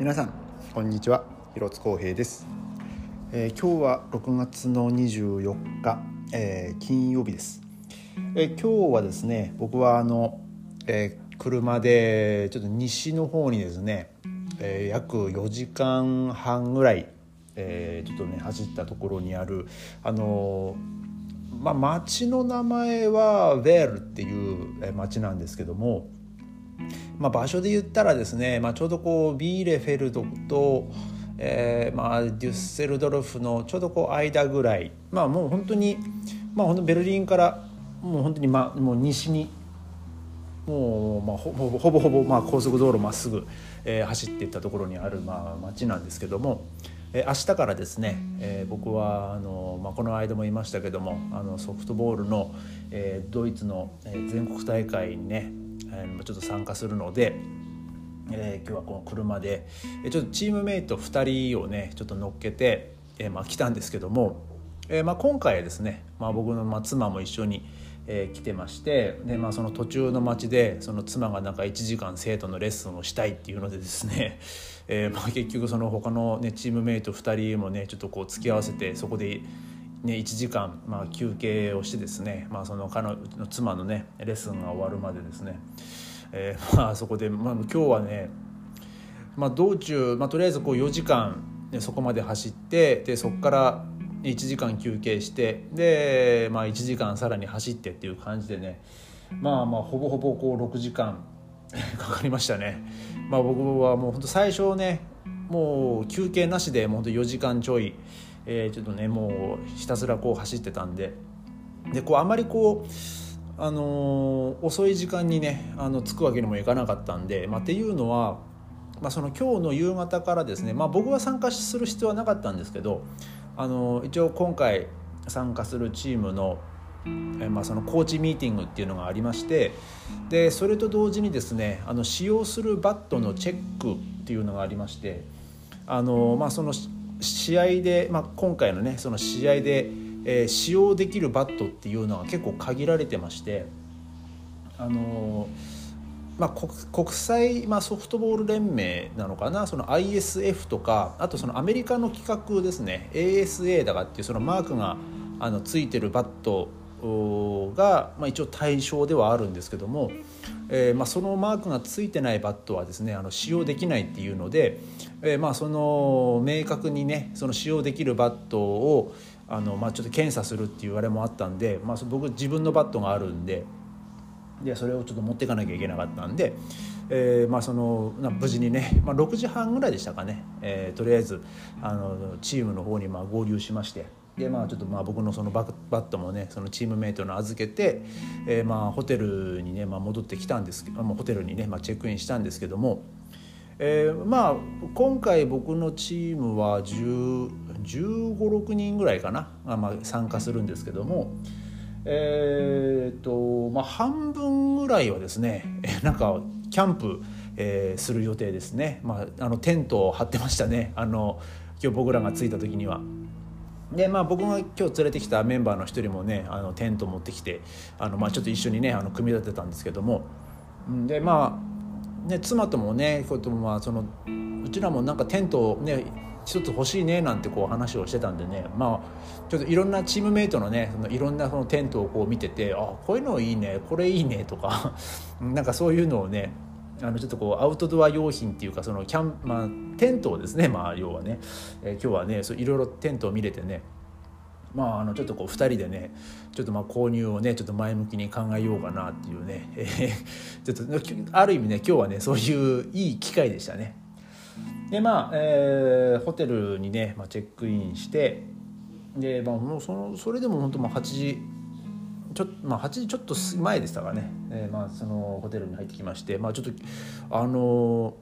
皆さんこんにちは。広津光平です、えー今日は6月の24日、えー金曜日です、えー今日はですね僕はあの、えー車でちょっと西の方にですね、えー約4時間半ぐらい、えーちょっとね走ったところにあるあのーまあ町の名前はヴェールっていうえー町なんですけどもまあ、場所で言ったらですね、まあ、ちょうどこうビーレフェルドと、えーまあ、デュッセルドルフのちょうどこう間ぐらい、まあ、もう本当に、まあ、本当ベルリンからもう本当に、まあ、もう西にもう、まあ、ほぼほぼほぼ、まあ、高速道路まっすぐ、えー走っていったところにある、まあ、町なんですけども、えー明日からですね、えー僕はあの、まあ、この間も言いましたけどもあのソフトボールの、えードイツの、全国大会にね、えーちょっと参加するので。えー今日はこの車でえーちょっとチームメイト2人をねちょっと乗っけて、えーまあ、来たんですけども、えーまあ、今回はですね、まあ、僕のまあ妻も一緒に、えー来てましてで、まあ、その途中の街でその妻がなんか1時間生徒のレッスンをしたいっていうのでですね、えーまあ、結局その他の、ね、チームメイト2人もねちょっとこう付き合わせてそこで。ね、1時間、まあ、休憩をしてですね、まあ、その彼の妻のねレッスンが終わるまでですねえー まあそこで、まあ、今日はね、まあ、道中、まあ、とりあえずこう4時間、ね、そこまで走ってでそこから1時間休憩してで、まあ、1時間さらに走ってっていう感じでねまあまあほぼほぼこう6時間 かかりましたね。まあ、僕はもう本当最初ねもう休憩なしでもう本当4時間ちょい、えーちょっとねもうひたすらこう走ってたんで。でこうあまりこうあのー遅い時間にねあの着くわけにもいかなかったんで、まあ、っていうのは、まあ、その今日の夕方からですね、まあ、僕は参加する必要はなかったんですけど、あのー一応今回参加するチームの,、えーまあそのコーチミーティングっていうのがありましてでそれと同時にですねあの使用するバットのチェックっていうのがありまして、あのーまあ、その試合で、まあ、今回のねその試合でえー使用できるバットっていうのは結構限られてましてあのまあ、国際、まあ、ソフトボール連盟なのかなその ISF とかあとそのアメリカの企画ですね ASA だかっていうそのマークがあのついてるバットが、まあ、一応対象ではあるんですけども、えーまあ、そのマークがついてないバットはですねあの使用できないっていうので、えーまあ、その明確にねその使用できるバットをあの、まあ、ちょっと検査するっていうあれもあったんで、まあ、僕自分のバットがあるんででそれをちょっと持っていかなきゃいけなかったんで、えーまあ、その無事にね、まあ、6時半ぐらいでしたかね、えーとりあえずあのチームの方にまあ合流しまして。でまあ、ちょっとまあ僕のそのバットもねそのチームメイトの預けて、えーまあホテルにね、まあ、戻ってきたんですけどもうホテルにね、まあ、チェックインしたんですけども、えーまあ今回僕のチームは1 5 6人ぐらいかな、まあ、参加するんですけどもえーとまあ半分ぐらいはですねなんかキャンプ、えーする予定ですね、まあ、あのテントを張ってましたねあの今日僕らが着いた時には。でまあ、僕が今日連れてきたメンバーの一人もねあのテント持ってきてあの、まあ、ちょっと一緒にねあの組み立てたんですけども。でまあね妻ともねこうやってまあそのうちらもなんかテントね一つ欲しいねなんてこう話をしてたんでねまあちょっといろんなチームメイトのねそのいろんなそのテントをこう見ててあこういうのいいねこれいいねとか なんかそういうのをねあのちょっとこうアウトドア用品っていうかそのキャン、まあ、テントをですね、まあ、要はね、えー今日はねそういろいろテントを見れてねまあ、あのちょっとこう2人でねちょっとまあ購入をねちょっと前向きに考えようかなっていうね、えー ちょっとある意味ね今日はねそういういい機会でしたね。でまあ、えーホテルにね、まあ、チェックインしてで、まあ、もうそのそれでも本当まあ8時ちょ,、まあ、8時ちょっと前でしたかね、えーまあ、そのホテルに入ってきまして、まあ、ちょっとあの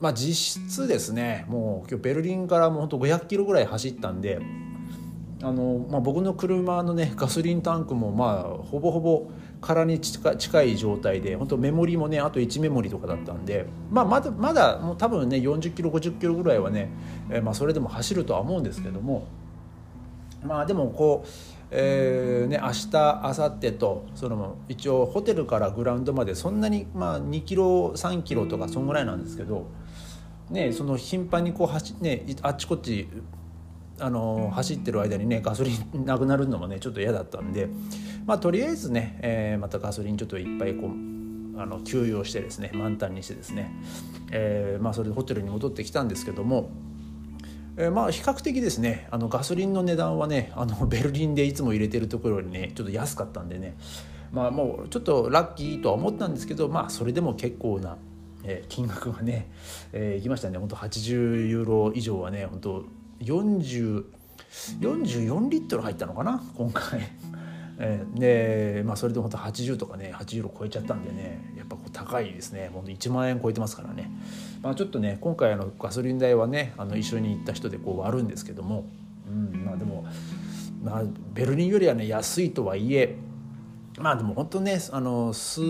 まあ実質ですねもう今日ベルリンからもう本当500キロぐらい走ったんであの、まあ、僕の車のねガソリンタンクもまあほぼほぼ空に近近い状態で本当メモリもねあと1メモリとかだったんで、まあ、まだまだもう多分ね40キロ50キロぐらいはね、えーまあ、それでも走るとは思うんですけどもまあでもこう、えーね、明日明後日とその一応ホテルからグラウンドまでそんなに、まあ、2キロ3キロとかそんぐらいなんですけどねその頻繁にこう走、ね、あっちこっちあの走ってる間にねガソリンなくなるのもねちょっと嫌だったんで、まあ、とりあえずね、えー、またガソリンちょっといっぱいこうあの給油をしてですね満タンにしてですね、えーまあ、それでホテルに戻ってきたんですけども、えー、まあ比較的ですねあのガソリンの値段はねあの ベルリンでいつも入れてるところよりねちょっと安かったんでねまあもうちょっとラッキーとは思ったんですけどまあそれでも結構な、えー、金額がね、えー、いきましたね本当80ユーロ以上はね本当40 44リットル入ったのかな今回。えー、で、まあ、それで本当80とかね80ユーロ超えちゃったんでねやっぱこう高いですね。本当1万円超えてますからね、まあ、ちょっとね今回あのガソリン代はねあの一緒に行った人でこう割るんですけども、うんまあ、でも、まあ、ベルリンよりはね安いとはいえまあでも本当ねあの数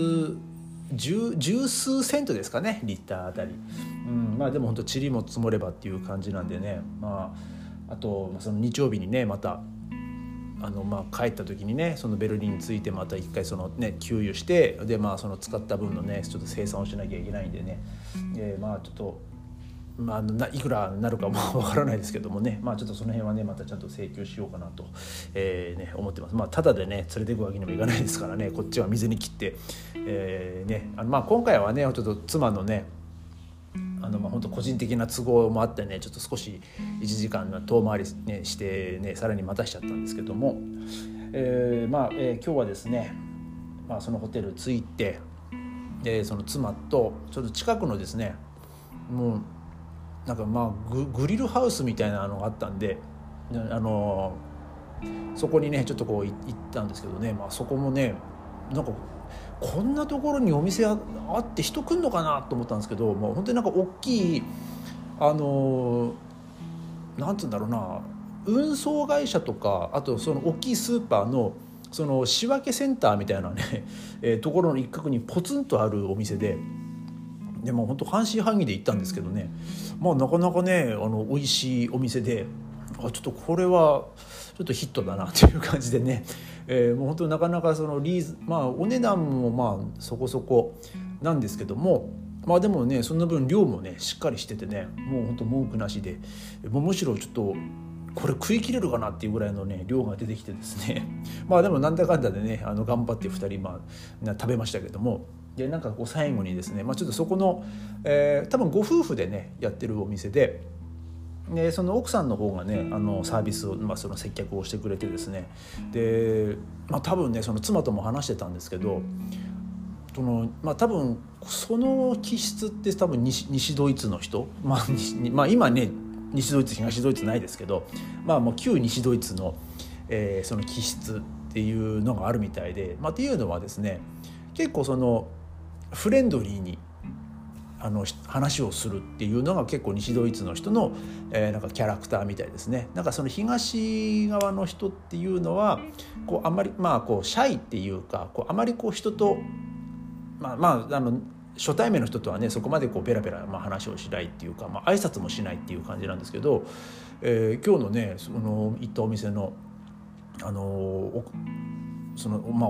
十十数セントですかねリッターあたり、うん、まあでも本当塵も積もればっていう感じなんでね。まああとその日曜日にねまたあのまあ帰った時にねそのベルリンについてまた一回そのね給油してでまあその使った分のねちょっと生産をしなきゃいけないんでね、えー、まあちょっとまあ、ないくらになるかも わからないですけどもね、まあ、ちょっとその辺はねまたちゃんと請求しようかなと、えーね、思ってます。まあ、ただでね連れていくわけにもいかないですからね。こっちは水に切って、えーね。あのまあ、今回はねちょっと妻のねあのまあ本当個人的な都合もあってねちょっと少し1時間遠回り、ね、してねさらに待たしちゃったんですけども、えーまあえー、今日はですね、まあ、そのホテル着いてでその妻とちょっと近くのですねもうなんかまあググリルハウスみたいなのがあったんであのそこにねちょっとこう行ったんですけどね、まあ、そこもねなんかこんなところにお店あって人来んのかなと思ったんですけど、まあ、本当になんか大きいあのなんつうんだろうな運送会社とかあとその大きいスーパーのその仕分けセンターみたいなね、え、ところの一角にポツンとあるお店で。でも本当半信半疑で行ったんですけどねまあなかなかねあの美味しいお店であちょっとこれはちょっとヒットだなっていう感じでね、えー、もう本当なかなかそのリーズまあお値段もまあそこそこなんですけどもまあでもねその分量もねしっかりしててねもう本当文句なしでもうむしろちょっとこれ食い切れるかなっていうぐらいのね量が出てきてですね。まあでもなんだかんだでねあの頑張って2人まあ食べましたけども。でなんかこう最後にですね、まあ、ちょっとそこの、えー、多分ご夫婦でねやってるお店ででその奥さんの方がねあのサービスを、まあ、その接客をしてくれてですね。で、まあ、多分ねその妻とも話してたんですけどその、まあ、多分その気質って多分西西ドイツの人、まあ、まあ今ね西ドイツ東ドイツないですけど、まあ、もう旧西ドイツの、えー、その気質っていうのがあるみたいで、まあ、っていうのはですね結構そのフレンドリーにあの話をするっていうのが結構西ドイツの人の、えー、なんかキャラクターみたいですね。なんかその東側の人っていうのはこうあんまりまあこうシャイっていうかこうあまりこう人とまあまああの初対面の人とはねそこまでこうペラペラまあ話をしないっていうか、まあ挨拶もしないっていう感じなんですけど、えー、今日のねその行ったお店のあのそのまあ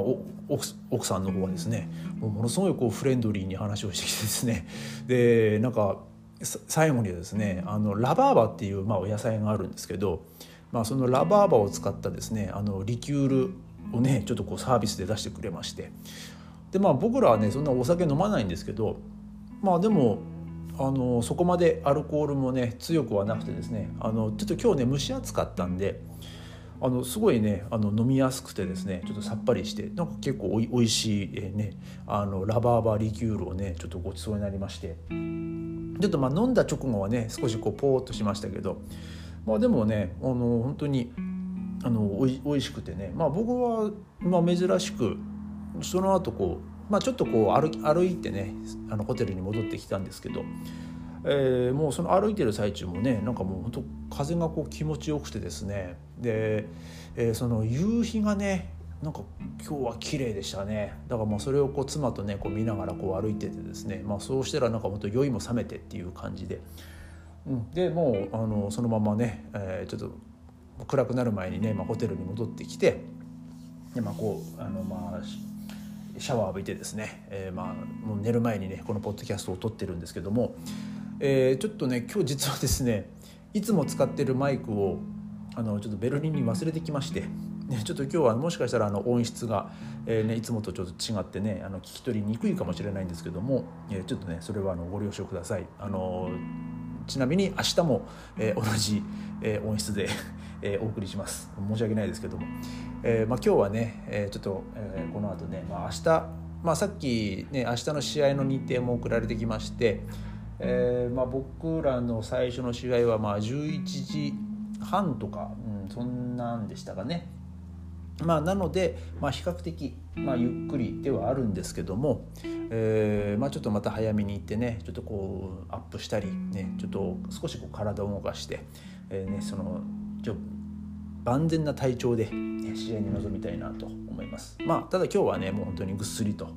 奥さんの方はですねものすごいこうフレンドリーに話をしてきてですね。でなんか最後にはですねあのラバーバっていう、まあ、お野菜があるんですけど、まあ、そのラバーバを使ったですねあのリキュールをねちょっとこうサービスで出してくれまして。でまあ僕らはねそんなお酒飲まないんですけどまあでもあのそこまでアルコールもね強くはなくてですねあのちょっと今日ね蒸し暑かったんであのすごいねあの飲みやすくてですねちょっとさっぱりしてなんか結構おいおいしい、えー、ねあのラバーバーリキュールをねちょっとごちそうになりまして。ちょっとまあ飲んだ直後はね少しこうポーっとしましたけど。まあでもねあの本当にあのおいおいしくてね。まあ僕は、まあ、珍しくその後こうまあちょっとこう歩歩いてねあのホテルに戻ってきたんですけどえー、もうその歩いてる最中もねなんかもう本当風がこう気持ちよくてですね。で、えー、その夕日がねなんか今日は綺麗でしたね。だからまあそれをこう妻とねこう見ながらこう歩いててですね、まあ、そうしたらなんか本当酔いも覚めてっていう感じで、うん、でもうあのそのままね、えー、ちょっと暗くなる前にね、まあ、ホテルに戻ってきてで、まあ、こうあのまあシャワー浴びてですね、えー、まあもう寝る前にねこのポッドキャストを撮ってるんですけどもえー、ちょっとね今日実はですねいつも使ってるマイクをあのちょっとベルリンに忘れてきまして、ね、ちょっと今日はもしかしたらあの音質が、えーね、いつもとちょっと違ってねあの聞き取りにくいかもしれないんですけども、えー、ちょっとねそれはあのご了承ください。あのちなみに明日も、えー、同じ、えー、音質でえー、お送りします申し訳ないですけども、えーまあ、今日はね、えー、ちょっと、えー、この後ね、まあ、明日、まあ、さっきね明日の試合の日程も送られてきまして、えーまあ、僕らの最初の試合はまあ11時半とか、うん、そんなんでしたかね。まあ、なので、まあ、比較的、まあ、ゆっくりではあるんですけども、えーまあ、ちょっとまた早めに行ってねちょっとこうアップしたり、ね、ちょっと少しこう体を動かして、えーね、そのちょ万全な体調で、ね、試合に臨みたいなと思います。まあ、ただ今日はねもう本当にぐっすりと、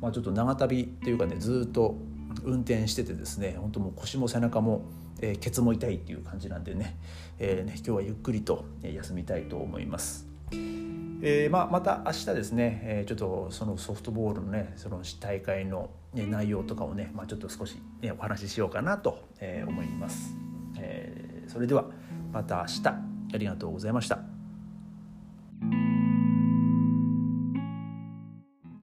まあ、ちょっと長旅というかねずっと運転しててですね本当もう腰も背中も、えー、ケツも痛いっていう感じなんでね,、えーね、今日はゆっくりと休みたいと思います。えーまあ、また明日ですね、えー、ちょっとそのソフトボールのねその大会の、ね、内容とかをね、まあ、ちょっと少し、ね、お話ししようかなと、えー、思います、えー、それではまた明日ありがとうございました。